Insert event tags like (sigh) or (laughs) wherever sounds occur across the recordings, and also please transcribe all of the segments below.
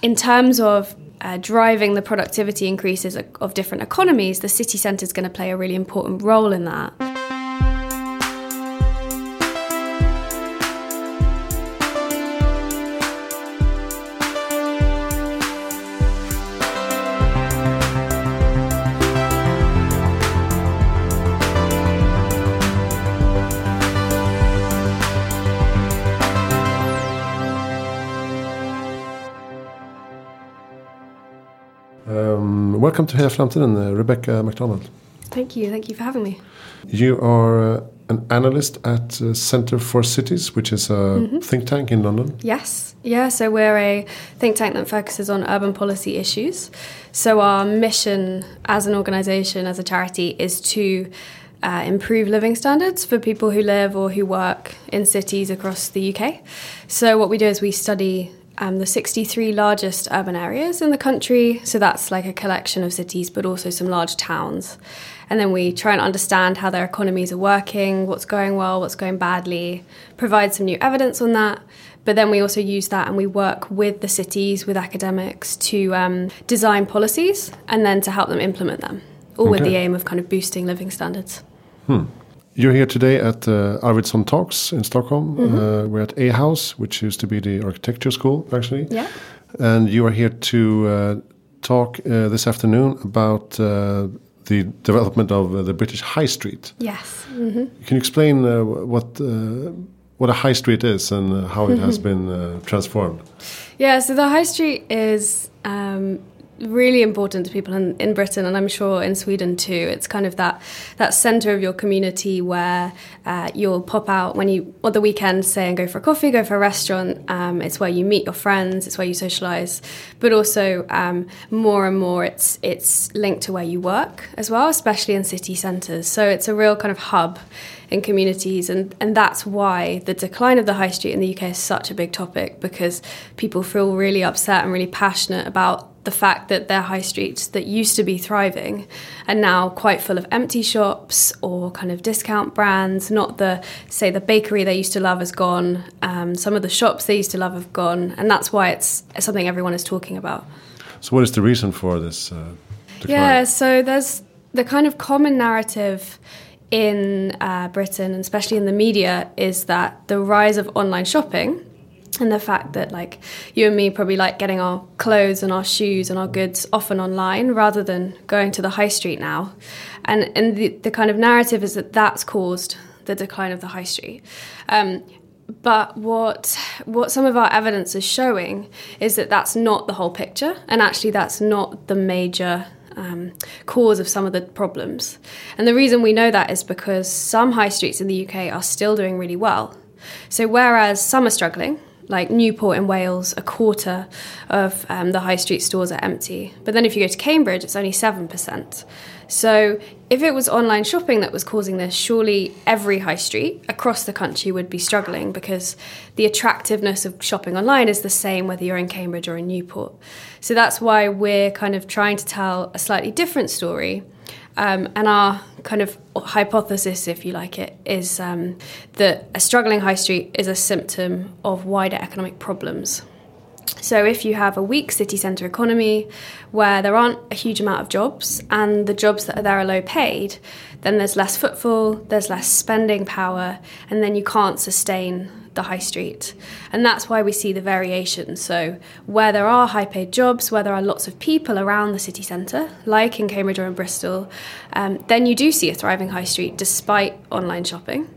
In terms of uh, driving the productivity increases of different economies, the city centre is going to play a really important role in that. Welcome to Heja Framtiden, uh, Rebecca McDonald. Thank you. Thank you for having me. You are uh, an analyst at uh, Centre for Cities, which is a mm -hmm. think tank in London. Yes. Yeah, so we're a think tank that focuses on urban policy issues. So our mission as an organisation, as a charity, is to uh, improve living standards for people who live or who work in cities across the UK. So what we do is we study um, the 63 largest urban areas in the country. So that's like a collection of cities, but also some large towns. And then we try and understand how their economies are working, what's going well, what's going badly, provide some new evidence on that. But then we also use that and we work with the cities, with academics to um, design policies and then to help them implement them, all okay. with the aim of kind of boosting living standards. Hmm. You're here today at uh, Arvidsson Talks in Stockholm. Mm -hmm. uh, we're at A House, which used to be the architecture school, actually. Yeah. And you are here to uh, talk uh, this afternoon about uh, the development of uh, the British High Street. Yes. Mm -hmm. Can you explain what what a high street is and how it has been transformed? Yeah. So the High Street is. Um, really important to people in, in Britain and I'm sure in Sweden too. It's kind of that that center of your community where uh, you'll pop out when you on the weekend, say, and go for a coffee, go for a restaurant. Um, it's where you meet your friends. It's where you socialize, but also um, more and more it's it's linked to where you work as well, especially in city centres. So it's a real kind of hub in communities and, and that's why the decline of the high street in the UK is such a big topic because people feel really upset and really passionate about the fact that their high streets that used to be thriving are now quite full of empty shops or kind of discount brands. Not the, say, the bakery they used to love has gone, um, some of the shops they used to love have gone, and that's why it's something everyone is talking about. So, what is the reason for this? Uh, yeah, so there's the kind of common narrative in uh, Britain, and especially in the media, is that the rise of online shopping and the fact that like you and me probably like getting our clothes and our shoes and our goods often online rather than going to the high street now. And and the, the kind of narrative is that that's caused the decline of the high street. Um, but what what some of our evidence is showing is that that's not the whole picture and actually that's not the major um, cause of some of the problems. And the reason we know that is because some high streets in the UK are still doing really well. So whereas some are struggling like Newport in Wales, a quarter of um, the high street stores are empty. But then if you go to Cambridge, it's only 7%. So if it was online shopping that was causing this, surely every high street across the country would be struggling because the attractiveness of shopping online is the same whether you're in Cambridge or in Newport. So that's why we're kind of trying to tell a slightly different story um, and our kind of hypothesis, if you like it, is um, that a struggling high street is a symptom of wider economic problems. So, if you have a weak city centre economy where there aren't a huge amount of jobs and the jobs that are there are low paid, then there's less footfall, there's less spending power, and then you can't sustain the high street. And that's why we see the variation. So, where there are high paid jobs, where there are lots of people around the city centre, like in Cambridge or in Bristol, um, then you do see a thriving high street despite online shopping.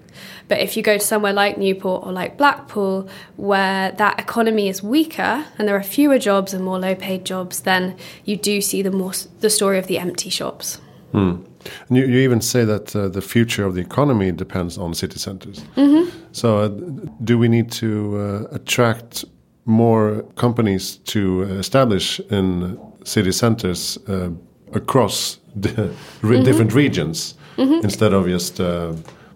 But if you go to somewhere like Newport or like Blackpool, where that economy is weaker and there are fewer jobs and more low paid jobs, then you do see the more the story of the empty shops. Hmm. And you, you, even say that uh, the future of the economy depends on city centers. Mm -hmm. So, uh, do we need to uh, attract more companies to establish in city centers uh, across the (laughs) mm -hmm. different regions mm -hmm. instead of just uh,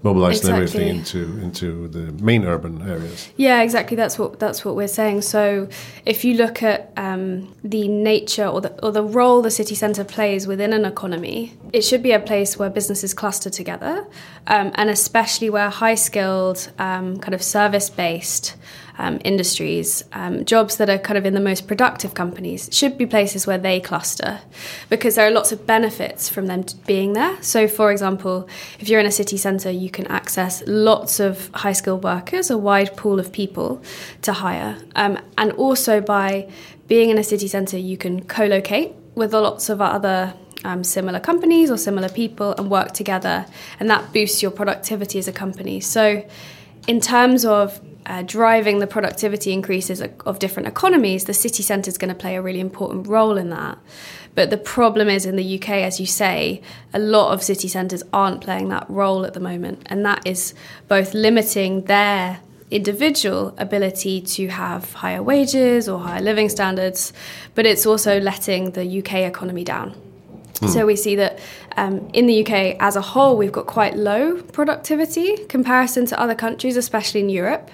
mobilizing exactly. everything into into the main urban areas. Yeah, exactly. That's what that's what we're saying. So if you look at um, the nature or the or the role the city centre plays within an economy, it should be a place where businesses cluster together, um, and especially where high skilled, um, kind of service based. Um, industries, um, jobs that are kind of in the most productive companies, should be places where they cluster because there are lots of benefits from them being there. So, for example, if you're in a city centre, you can access lots of high skilled workers, a wide pool of people to hire. Um, and also by being in a city centre, you can co locate with lots of other um, similar companies or similar people and work together, and that boosts your productivity as a company. So, in terms of uh, driving the productivity increases of different economies, the city centre is going to play a really important role in that. But the problem is in the UK, as you say, a lot of city centres aren't playing that role at the moment, and that is both limiting their individual ability to have higher wages or higher living standards, but it's also letting the UK economy down. Mm. So we see that um, in the UK as a whole, we've got quite low productivity comparison to other countries, especially in Europe.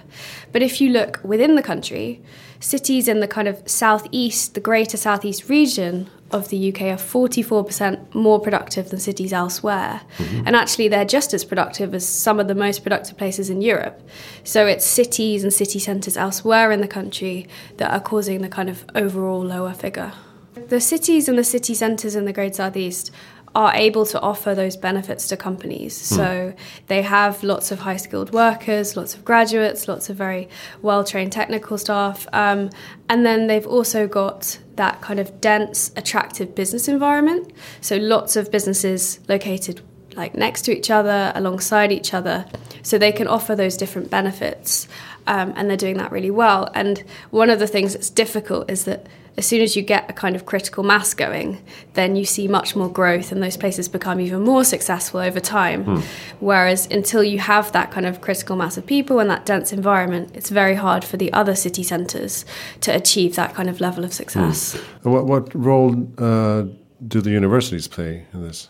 But if you look within the country, cities in the kind of southeast, the greater southeast region of the UK are 44% more productive than cities elsewhere. Mm-hmm. And actually, they're just as productive as some of the most productive places in Europe. So it's cities and city centres elsewhere in the country that are causing the kind of overall lower figure. The cities and the city centres in the Great Southeast are able to offer those benefits to companies. Hmm. So they have lots of high skilled workers, lots of graduates, lots of very well trained technical staff. Um, and then they've also got that kind of dense, attractive business environment. So lots of businesses located like next to each other, alongside each other. So they can offer those different benefits. Um, and they're doing that really well. And one of the things that's difficult is that as soon as you get a kind of critical mass going, then you see much more growth and those places become even more successful over time. Hmm. Whereas until you have that kind of critical mass of people and that dense environment, it's very hard for the other city centres to achieve that kind of level of success. Hmm. What, what, role uh, do the universities play in this?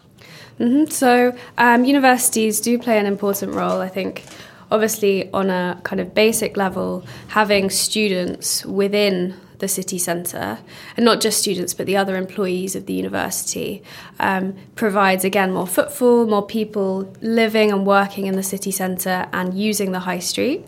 Mm-hmm. So, um, universities do play an important role, I think obviously on a kind of basic level having students within the city centre, and not just students but the other employees of the university, um, provides again more footfall, more people living and working in the city centre and using the high street.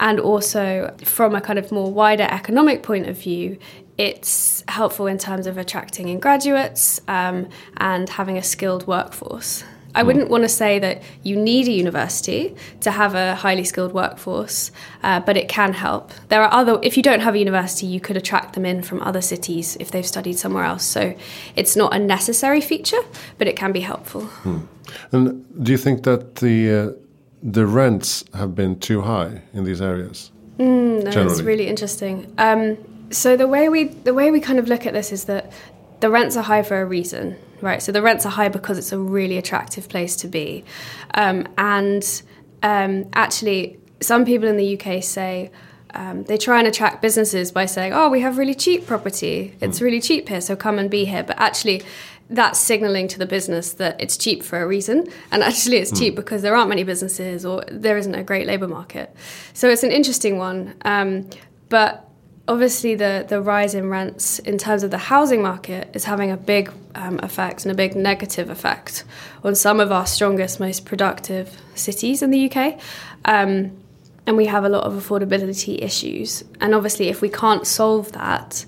And also, from a kind of more wider economic point of view, it's helpful in terms of attracting in graduates um, and having a skilled workforce. I wouldn't want to say that you need a university to have a highly skilled workforce, uh, but it can help. There are other, if you don't have a university, you could attract them in from other cities if they've studied somewhere else. So it's not a necessary feature, but it can be helpful. Hmm. And do you think that the uh, the rents have been too high in these areas? Mm, no, that's really interesting. Um, so the way we the way we kind of look at this is that the rents are high for a reason. Right, so the rents are high because it's a really attractive place to be. Um, and um, actually, some people in the UK say um, they try and attract businesses by saying, oh, we have really cheap property. It's hmm. really cheap here, so come and be here. But actually, that's signaling to the business that it's cheap for a reason. And actually, it's cheap hmm. because there aren't many businesses or there isn't a great labour market. So it's an interesting one. Um, but obviously the, the rise in rents in terms of the housing market is having a big um, effect and a big negative effect on some of our strongest, most productive cities in the UK. Um, and we have a lot of affordability issues. And obviously, if we can't solve that,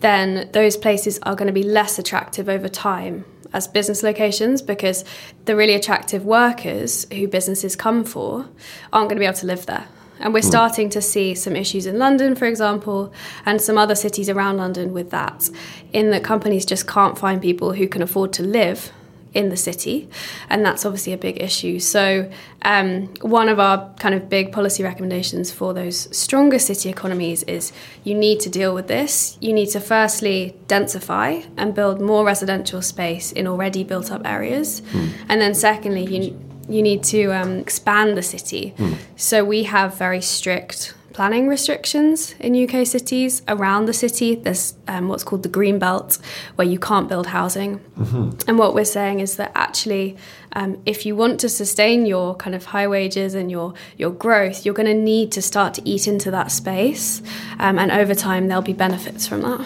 then those places are going to be less attractive over time as business locations because the really attractive workers who businesses come for aren't going to be able to live there. And we're hmm. starting to see some issues in London, for example, and some other cities around London with that, in that companies just can't find people who can afford to live in the city, and that's obviously a big issue. So, um, one of our kind of big policy recommendations for those stronger city economies is you need to deal with this. You need to firstly densify and build more residential space in already built up areas, mm. and then secondly, you you need to um, expand the city. Mm. So we have very strict planning restrictions in UK cities around the city. There's um, what's called the green belt, where you can't build housing. Mm-hmm. And what we're saying is that actually, um, if you want to sustain your kind of high wages and your your growth, you're going to need to start to eat into that space, um, and over time there'll be benefits from that.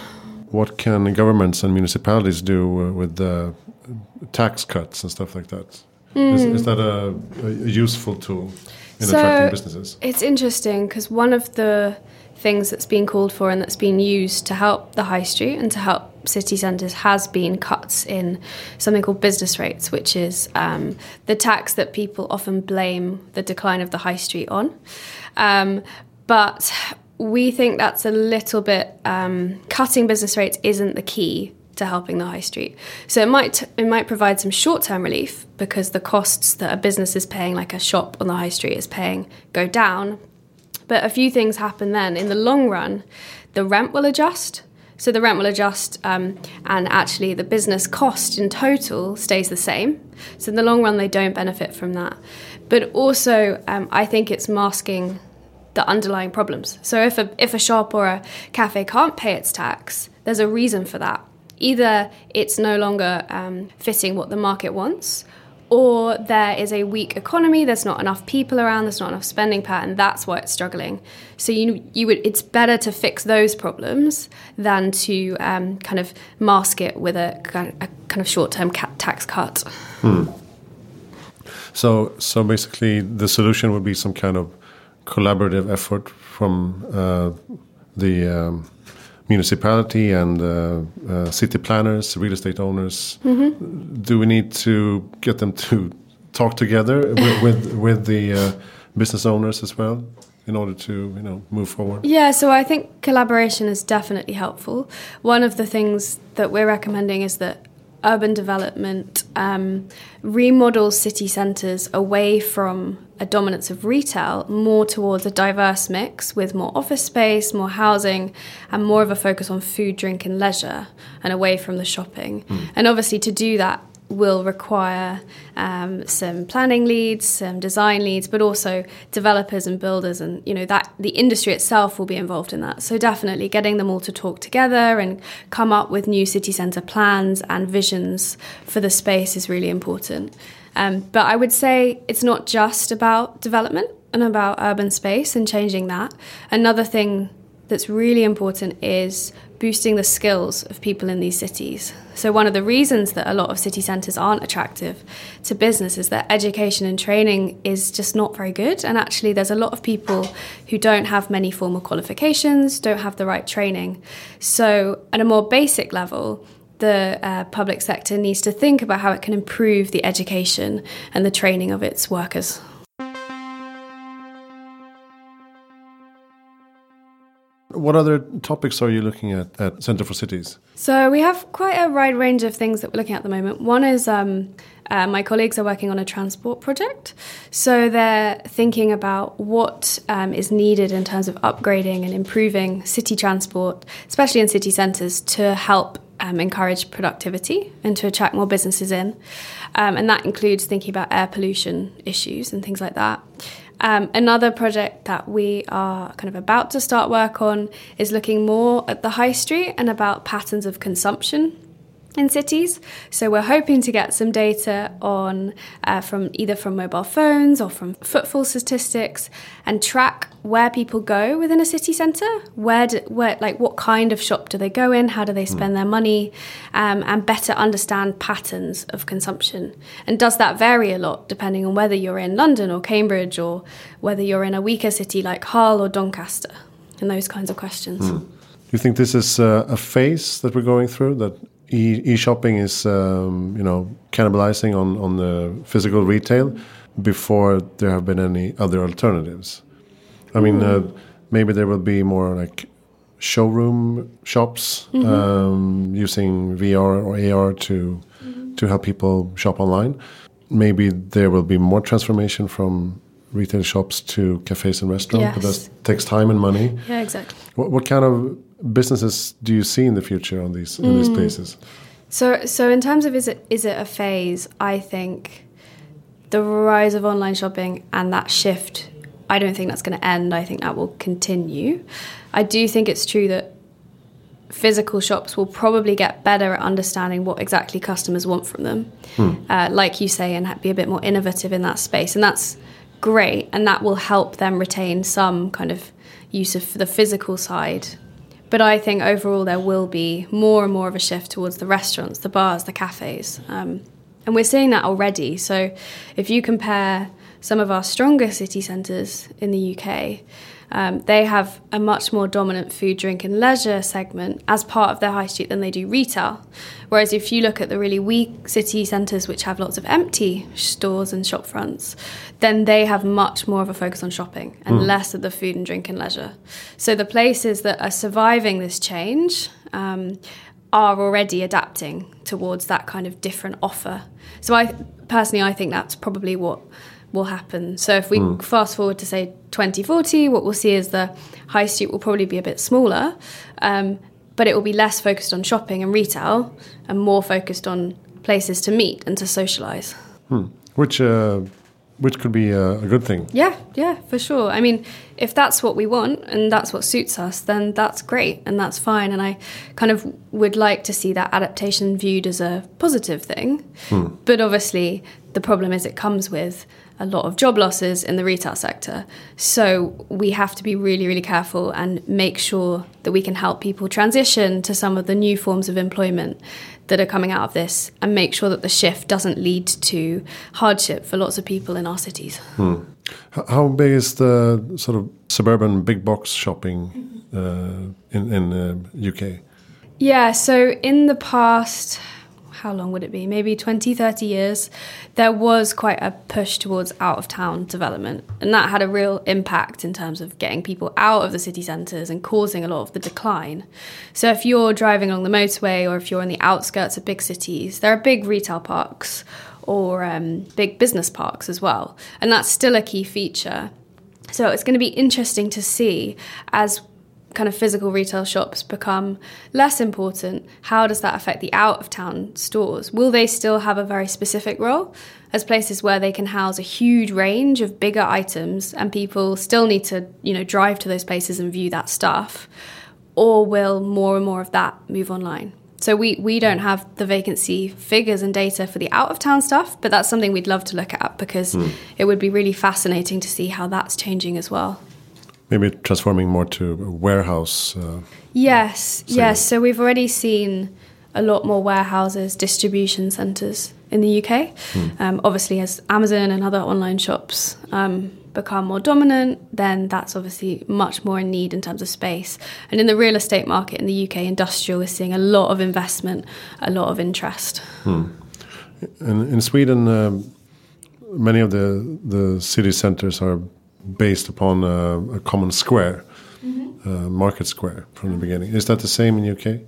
What can governments and municipalities do uh, with the tax cuts and stuff like that? Mm. Is, is, that a, a, useful tool in so attracting businesses? It's interesting because one of the things that's been called for and that's been used to help the high street and to help city centres has been cuts in something called business rates, which is um, the tax that people often blame the decline of the high street on. Um, but we think that's a little bit um, cutting business rates isn't the key to helping the high street. So it might it might provide some short-term relief because the costs that a business is paying like a shop on the high street is paying go down. But a few things happen then in the long run, the rent will adjust. So the rent will adjust, um, and actually the business cost in total stays the same. So in the long run, they don't benefit from that. But also, um, I think it's masking the underlying problems. So if a if a shop or a cafe can't pay its tax, there's a reason for that either it's no longer um, fitting what the market wants, or there is a weak economy. There's not enough people around. There's not enough spending power, and that's why it's struggling. So you you would it's better to fix those problems than to um, kind of mask it with a, a kind of short term tax cut. Hmm. So so basically, the solution would be some kind of collaborative effort from uh, the um, municipality and uh, uh, city planners, real estate owners? Mm -hmm. Do we need to get them to talk together (laughs) with with, with the uh, business owners as well? in order to you know move forward yeah so i think collaboration is definitely helpful one of the things that we're recommending is that urban development um, remodels city centres away from a dominance of retail more towards a diverse mix with more office space, more housing, and more of a focus on food, drink, and leisure and away from the shopping. Mm. And obviously, to do that, will require um, some planning leads, some design leads, but also developers and builders, and you know that the industry itself will be involved in that. So definitely getting them all to talk together and come up with new city centre plans and visions for the space is really important. Um, but I would say it's not just about development and about urban space and changing that. Another thing that's really important is boosting the skills of people in these cities. So, one of the reasons that a lot of city centres aren't attractive to business is that education and training is just not very good. And actually, there's a lot of people who don't have many formal qualifications, don't have the right training. So, at a more basic level, the uh, public sector needs to think about how it can improve the education and the training of its workers. What other topics are you looking at at Centre for Cities? So we have quite a wide range of things that we're looking at at the moment. One is um, uh, my colleagues are working on a transport project. So they're thinking about what um, is needed in terms of upgrading and improving city transport, especially in city centres, to help um, encourage productivity and to attract more businesses in. Um, and that includes thinking about air pollution issues and things like that. Um, another project that we are kind of about to start work on is looking more at the high street and about patterns of consumption in cities. So we're hoping to get some data on uh, from either from mobile phones or from footfall statistics and track where people go within a city centre. Where, do, where like what kind of shop do they go in? How do they spend mm. their money? Um, and better understand patterns of consumption. And does that vary a lot depending on whether you're in London or Cambridge or whether you're in a weaker city like Hull or Doncaster? And those kinds of questions. Mm. Do you think this is uh, a phase that we're going through that e, shopping is um, you know cannibalizing on on the physical retail before there have been any other alternatives. I mean, uh, maybe there will be more like showroom shops mm -hmm. um, using VR or AR to mm -hmm. to help people shop online. Maybe there will be more transformation from retail shops to cafes and restaurants, yes. but that takes time and money. Yeah, exactly. What, what kind of businesses do you see in the future on these in mm. these places? So, so in terms of is it is it a phase? I think the rise of online shopping and that shift. I don't think that's going to end. I think that will continue. I do think it's true that physical shops will probably get better at understanding what exactly customers want from them, hmm. uh, like you say, and be a bit more innovative in that space. And that's great, and that will help them retain some kind of use of the physical side but I think overall there will be more and more of a shift towards the restaurants, the bars, the cafes. Um, and we're seeing that already. So if you compare some of our stronger city centres in the UK, um, they have a much more dominant food, drink, and leisure segment as part of their high street than they do retail. Whereas if you look at the really weak city centres, which have lots of empty stores and shop fronts, then they have much more of a focus on shopping and mm. less of the food and drink and leisure. So the places that are surviving this change um, are already adapting towards that kind of different offer. So I personally, I think that's probably what will happen. So if we mm. fast forward to say 2040, what we'll see is the high street will probably be a bit smaller, um, but it will be less focused on shopping and retail and more focused on places to meet and to socialize. Hmm. Which uh, which could be a, a, good thing. Yeah, yeah, for sure. I mean, if that's what we want and that's what suits us, then that's great and that's fine. And I kind of would like to see that adaptation viewed as a positive thing. Hmm. But obviously, the problem is it comes with a lot of job losses in the retail sector. So we have to be really, really careful and make sure that we can help people transition to some of the new forms of employment that are coming out of this and make sure that the shift doesn't lead to hardship for lots of people in our cities. Hmm. How big is the sort of suburban big box shopping uh, in, in uh, UK? Yeah, so in the past, how long would it be? Maybe 20, 30 years, there was quite a push towards out of town development. And that had a real impact in terms of getting people out of the city centres and causing a lot of the decline. So if you're driving along the motorway or if you're in the outskirts of big cities, there are big retail parks or um, big business parks as well. And that's still a key feature. So it's going to be interesting to see as kind of physical retail shops become less important, how does that affect the out of town stores? Will they still have a very specific role as places where they can house a huge range of bigger items and people still need to, you know, drive to those places and view that stuff? Or will more and more of that move online? So we, we don't have the vacancy figures and data for the out of town stuff, but that's something we'd love to look at because mm. it would be really fascinating to see how that's changing as well maybe transforming more to a warehouse. Uh, yes, yes. So we've already seen a lot more warehouses, distribution centres in the UK. Hmm. Um, obviously, as Amazon and other online shops um, become more dominant, then that's obviously much more in need in terms of space. And in the real estate market in the UK, industrial is seeing a lot of investment, a lot of interest. Hmm. In, in Sweden, um, many of the the city centres are based upon a, a common square, mm-hmm. uh, market square from the beginning. Is that the same in UK?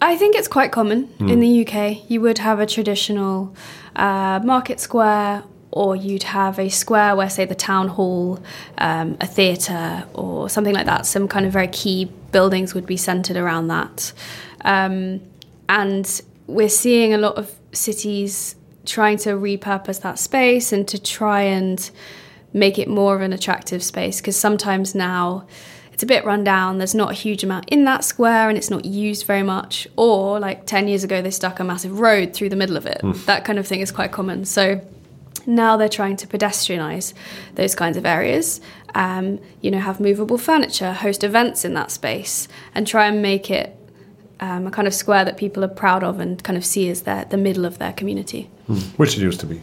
I think it's quite common mm. in the UK. You would have a traditional uh, market square, or you'd have a square where, say, the town hall, um, a theatre, or something like that. Some kind of very key buildings would be centred around that. Um, and we're seeing a lot of cities trying to repurpose that space and to try and make it more of an attractive space because sometimes now it's a bit run down, there's not a huge amount in that square and it's not used very much. Or, like 10 years ago, they stuck a massive road through the middle of it. Mm. That kind of thing is quite common. So now they're trying to pedestrianise those kinds of areas. Um, you know, have movable furniture, host events in that space, and try and make it um, a kind of square that people are proud of and kind of see as their, the middle of their community. Mm. Which it used to be.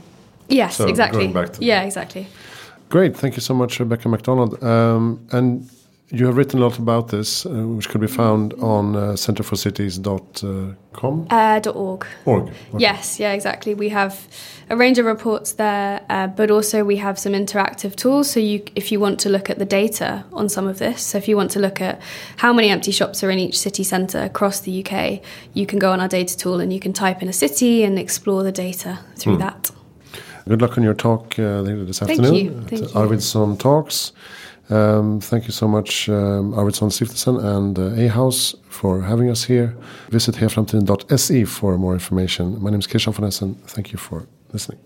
Yes, so exactly. yeah, exactly. Great, thank you so much, Rebecca McDonald. Um, and you have written a lot about this, uh, which could be found on uh, centreforcities.com? Uh, .org. Org. Okay. Yes, yeah, exactly. We have a range of reports there, uh, but also we have some interactive tools. So you, if you want to look at the data on some of this, so if you want to look at how many empty shops are in each city centre across the UK, you can go on our data tool and you can type in a city and explore the data through hmm. that. Good luck on your talk uh, later this thank afternoon you. Thank at Arvidsson Talks. Um, thank you so much, um, Arvidsson Stiftelsen and uh, A House for having us here. Visit hejaframtiden.se for more information. My name is Christian von Essen. Thank you for listening.